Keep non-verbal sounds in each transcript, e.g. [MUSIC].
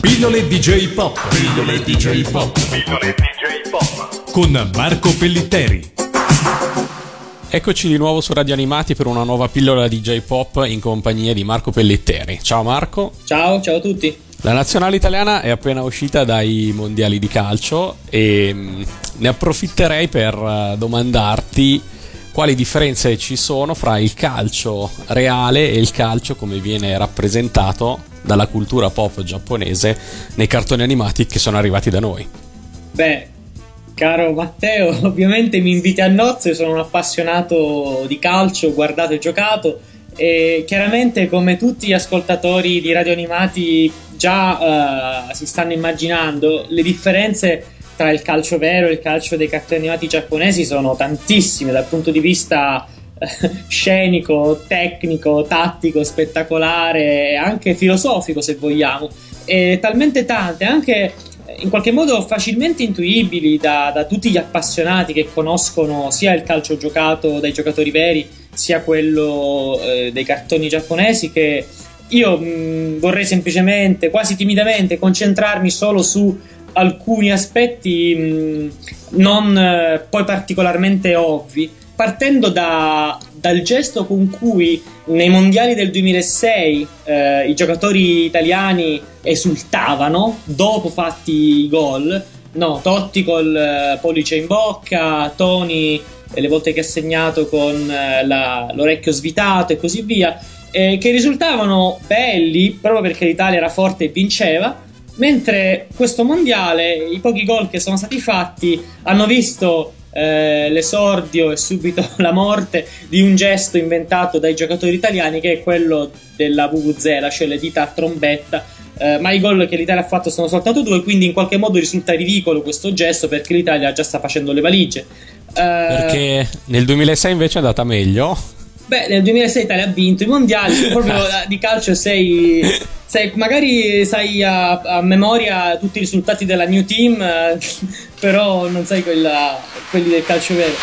Pillole DJ Pop. Pillole DJ Pop. Pillole DJ Pop. Con Marco Pellitteri. Eccoci di nuovo su Radio Animati per una nuova pillola DJ Pop in compagnia di Marco Pellitteri. Ciao Marco. Ciao, ciao a tutti. La nazionale italiana è appena uscita dai mondiali di calcio e mm, ne approfitterei per eh, domandarti quali differenze ci sono fra il calcio reale e il calcio come viene rappresentato dalla cultura pop giapponese nei cartoni animati che sono arrivati da noi. Beh, caro Matteo, [LAUGHS] ovviamente mi inviti a nozze, sono un appassionato di calcio, guardato e giocato e chiaramente come tutti gli ascoltatori di radio animati già uh, si stanno immaginando, le differenze tra il calcio vero e il calcio dei cartoni animati giapponesi sono tantissime dal punto di vista [LAUGHS] scenico, tecnico, tattico, spettacolare, anche filosofico se vogliamo, e talmente tante, anche in qualche modo facilmente intuibili da, da, tutti gli appassionati che conoscono sia il calcio giocato dai giocatori veri, sia quello eh, dei cartoni giapponesi, che io mh, vorrei semplicemente, quasi timidamente, concentrarmi solo su alcuni aspetti mh, non eh, poi particolarmente ovvi, partendo da, dal gesto con cui nei mondiali del 2006 eh, i giocatori italiani esultavano dopo fatti i gol. No, Totti col eh, pollice in bocca, Tony le volte che ha segnato con eh, la, l'orecchio svitato e così via, eh, che risultavano belli proprio perché l'Italia era forte e vinceva Mentre questo mondiale, i pochi gol che sono stati fatti hanno visto eh, l'esordio e subito [LAUGHS] la morte di un gesto inventato dai giocatori italiani che è quello della VVZ, cioè le dita a trombetta. Eh, ma i gol che l'Italia ha fatto sono soltanto due, quindi in qualche modo risulta ridicolo questo gesto perché l'Italia già sta facendo le valigie. Eh, perché nel 2006 invece è andata meglio. Beh, nel 2006 l'Italia ha vinto i mondiali, [LAUGHS] proprio di calcio sei sai, magari sai a, a, memoria tutti i risultati della New Team, eh, [LAUGHS] però non sai quella, quelli del calcio vero.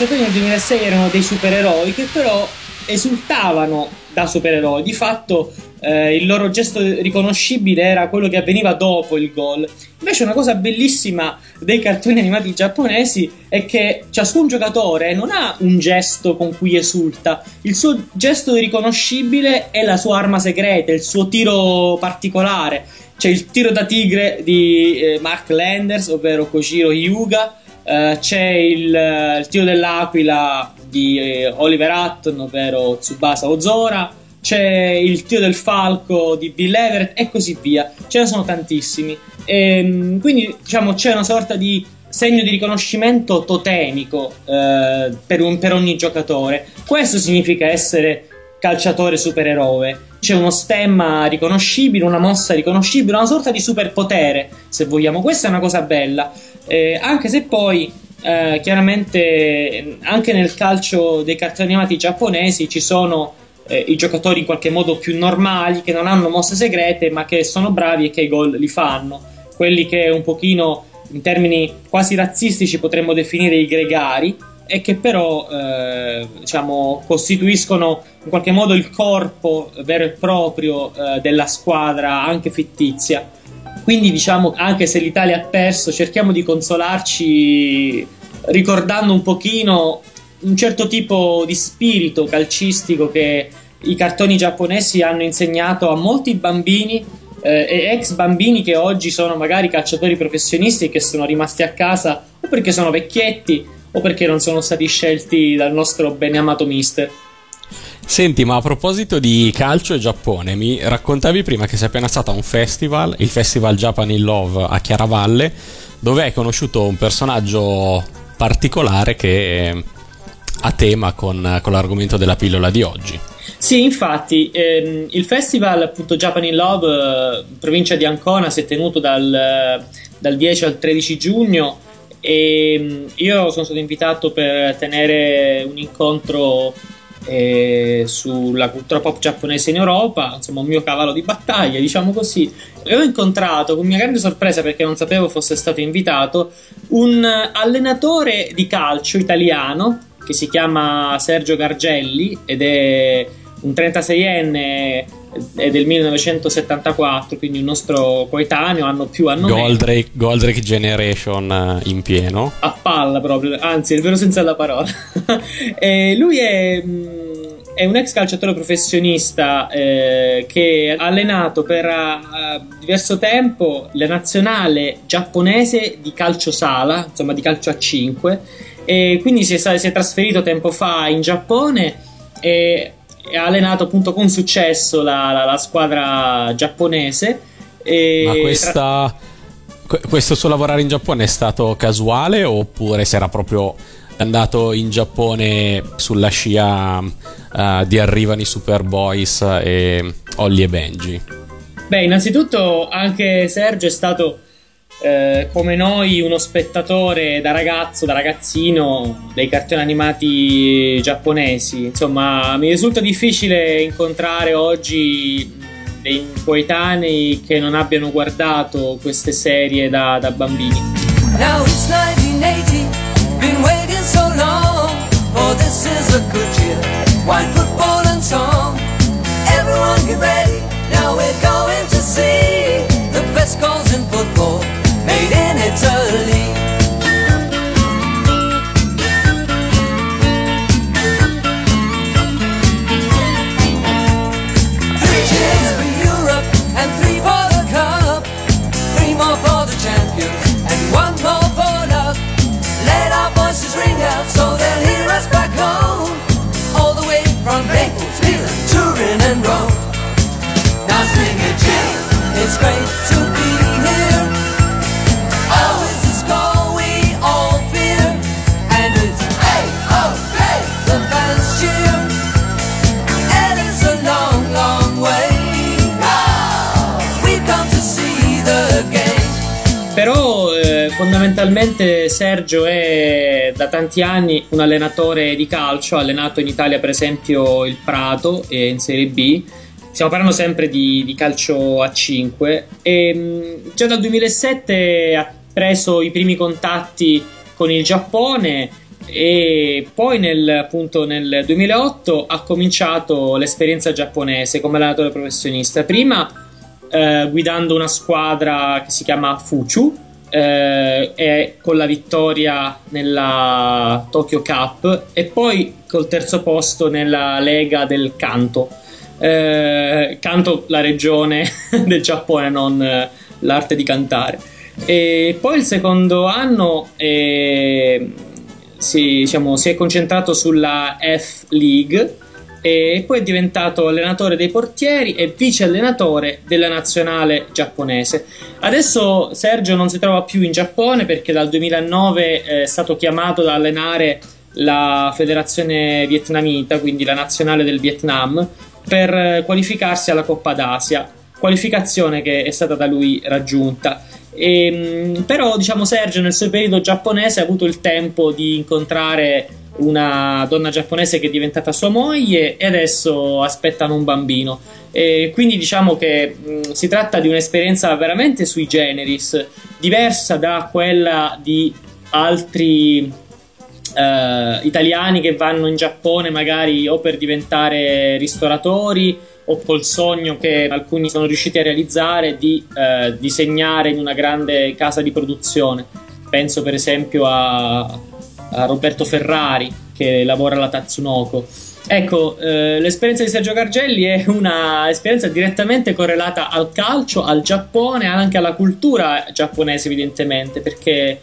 Calciatori nel 2006 erano dei supereroi che però esultavano da supereroi. Di fatto eh, il loro gesto riconoscibile era quello che avveniva dopo il gol. Invece una cosa bellissima dei cartoni animati giapponesi è che ciascun giocatore non ha un gesto con cui esulta. Il suo gesto riconoscibile è la sua arma segreta, il suo tiro particolare. C'è il tiro da tigre di eh, Mark Landers, ovvero Kojiro Hyuga, eh, c'è il, il tiro dell'aquila di eh, Oliver Hutton, ovvero Tsubasa Ozora, c'è il tiro del falco di Bill Everett e così via. Ce ne sono tantissimi. Ehm, quindi, diciamo, c'è una sorta di segno di riconoscimento totemico eh, per, un- per ogni giocatore. Questo significa essere calciatore supereroe. C'è uno stemma riconoscibile, una mossa riconoscibile, una sorta di superpotere, se vogliamo. Questa è una cosa bella, eh, anche se poi eh, chiaramente anche nel calcio dei cartoni animati giapponesi ci sono eh, i giocatori in qualche modo più normali che non hanno mosse segrete ma che sono bravi e che i gol li fanno. Quelli che un pochino in termini quasi razzistici potremmo definire i gregari e che però eh, diciamo, costituiscono in qualche modo il corpo vero e proprio eh, della squadra anche fittizia. Quindi diciamo anche se l'Italia ha perso cerchiamo di consolarci ricordando un pochino un certo tipo di spirito calcistico che i cartoni giapponesi hanno insegnato a molti bambini eh, e ex bambini che oggi sono magari calciatori professionisti e che sono rimasti a casa o perché sono vecchietti o perché non sono stati scelti dal nostro beneamato mister. Senti, ma a proposito di calcio e Giappone, mi raccontavi prima che sei appena stato a un festival, il Festival Japan in Love a Chiaravalle, dove hai conosciuto un personaggio particolare che ha tema con, con l'argomento della pillola di oggi. Sì, infatti, ehm, il festival appunto Japan in Love, eh, provincia di Ancona, si è tenuto dal, dal 10 al 13 giugno e mm, io sono stato invitato per tenere un incontro eh, sulla cultura pop giapponese in Europa, insomma un mio cavallo di battaglia, diciamo così. E ho incontrato con mia grande sorpresa perché non sapevo fosse stato invitato un allenatore di calcio italiano che si chiama Sergio Gargelli ed è un 36enne è del 1974, quindi un nostro coetaneo, anno più anno Goldrake, Goldrake Generation in pieno. A palla proprio, anzi, è vero senso della parola. [LAUGHS] lui è, è, un ex calciatore professionista eh, che ha allenato per uh, diverso tempo la nazionale giapponese di calcio sala, insomma di calcio a 5, e quindi si è, si è trasferito tempo fa in Giappone e ha allenato appunto con successo la, la, la squadra giapponese. Ma questa, tra... questo suo lavorare in Giappone è stato casuale oppure si era proprio andato in Giappone sulla scia uh, di Arrivano i Superboys e Ollie e Benji? Beh, innanzitutto anche Sergio è stato eh, come noi uno spettatore da ragazzo, da ragazzino dei cartoni animati giapponesi. Insomma, mi risulta difficile incontrare oggi dei coetanei che non abbiano guardato queste serie da, da bambini. Now it's 1980, been waiting so long for this is a good more for the champions fondamentalmente Sergio è da tanti anni un allenatore di calcio, ha allenato in Italia per esempio il Prato e in Serie B. Stiamo parlando sempre di, di calcio a 5 e mh, già dal 2007 ha preso i primi contatti con il Giappone e poi nel, appunto, nel 2008 ha cominciato l'esperienza giapponese come allenatore professionista. Prima eh, guidando una squadra che si chiama Fuchu eh, e con la vittoria nella Tokyo Cup e poi col terzo posto nella Lega del Kanto. Eh, Kanto, la regione [LAUGHS] del Giappone, non eh, l'arte di cantare. E poi il secondo anno eh, si, diciamo, si è concentrato sulla F League e poi è diventato allenatore dei portieri e vice allenatore della nazionale giapponese. Adesso Sergio non si trova più in Giappone perché dal 2009 è stato chiamato ad allenare la federazione vietnamita, quindi la nazionale del Vietnam, per qualificarsi alla Coppa d'Asia, qualificazione che è stata da lui raggiunta. E, ehm, però, diciamo, Sergio nel suo periodo giapponese ha avuto il tempo di incontrare una donna giapponese che è diventata sua moglie e adesso aspettano un bambino. E quindi diciamo che mh, si tratta di un'esperienza veramente sui generis, diversa da quella di altri Uh, italiani che vanno in Giappone magari o per diventare ristoratori o col sogno che alcuni sono riusciti a realizzare di uh, disegnare in una grande casa di produzione. Penso per esempio a, a Roberto Ferrari che lavora alla Tatsunoko. Ecco, eh, l'esperienza di Sergio Gargelli è un'esperienza direttamente correlata al calcio, al Giappone, anche alla cultura giapponese evidentemente, perché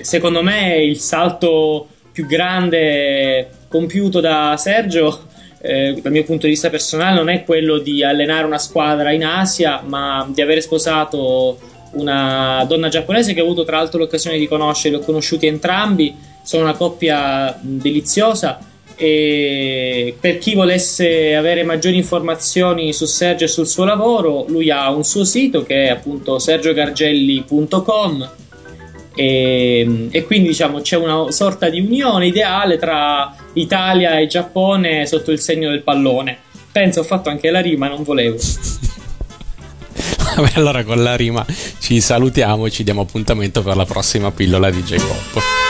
secondo me il salto più grande compiuto da Sergio, eh, dal mio punto di vista personale, non è quello di allenare una squadra in Asia, ma di aver sposato una donna giapponese che ho avuto tra l'altro l'occasione di conoscere, li ho conosciuti entrambi, sono una coppia deliziosa e per chi volesse avere maggiori informazioni su Sergio e sul suo lavoro, lui ha un suo sito che è appunto sergiogargelli.com e, e, quindi diciamo c'è una sorta di unione ideale tra Italia e Giappone sotto il segno del pallone. Penso ho fatto anche la rima, non volevo. Vabbè, allora con la rima ci salutiamo e ci diamo appuntamento per la prossima pillola di J-Pop.